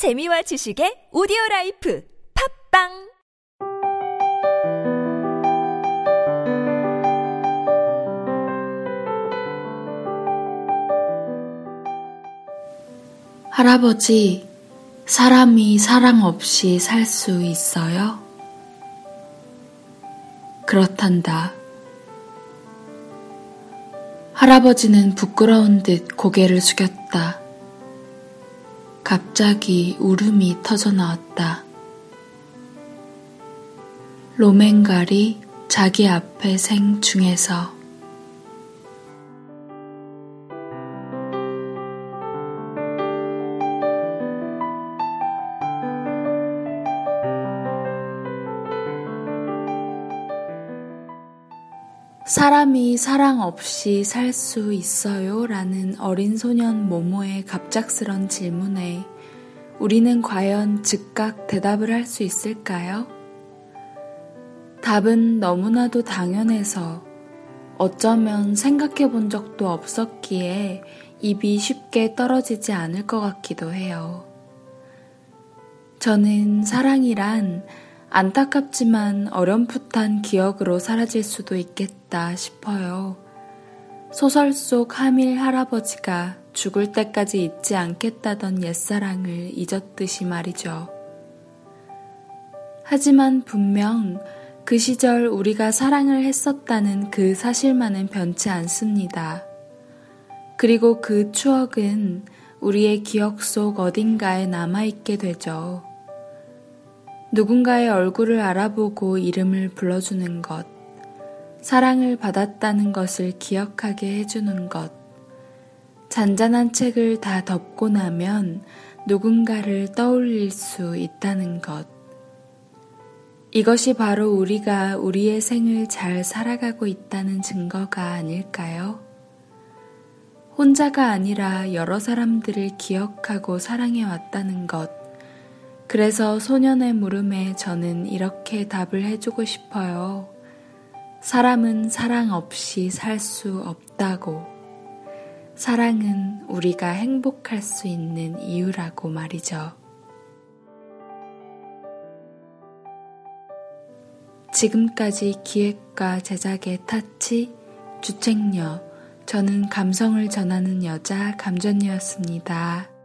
재미와 지식의 오디오 라이프 팟빵 할아버지, 사람이 사랑 없이 살 수 있어요? 그렇단다. 할아버지는 부끄러운 듯 고개를 숙였다. 갑자기 울음이 터져 나왔다. 로맨갈이 자기 앞에 생 중에서 사람이 사랑 없이 살 수 있어요? 라는 어린 소년 모모의 갑작스런 질문에 우리는 과연 즉각 대답을 할 수 있을까요? 답은 너무나도 당연해서 어쩌면 생각해 본 적도 없었기에 입이 쉽게 떨어지지 않을 것 같기도 해요. 저는 사랑이란 안타깝지만 어렴풋한 기억으로 사라질 수도 있겠다 싶어요. 소설 속 하밀 할아버지가 죽을 때까지 잊지 않겠다던 옛사랑을 잊었듯이 말이죠. 하지만 분명 그 시절 우리가 사랑을 했었다는 그 사실만은 변치 않습니다. 그리고 그 추억은 우리의 기억 속 어딘가에 남아있게 되죠. 누군가의 얼굴을 알아보고 이름을 불러주는 것, 사랑을 받았다는 것을 기억하게 해주는 것, 잔잔한 책을 다 덮고 나면 누군가를 떠올릴 수 있다는 것. 이것이 바로 우리가 우리의 생을 잘 살아가고 있다는 증거가 아닐까요? 혼자가 아니라 여러 사람들을 기억하고 사랑해 왔다는 것. 그래서 소년의 물음에 저는 이렇게 답을 해주고 싶어요. 사람은 사랑 없이 살 수 없다고. 사랑은 우리가 행복할 수 있는 이유라고 말이죠. 지금까지 기획과 제작의 타치, 주책녀, 저는 감성을 전하는 여자 감전녀였습니다.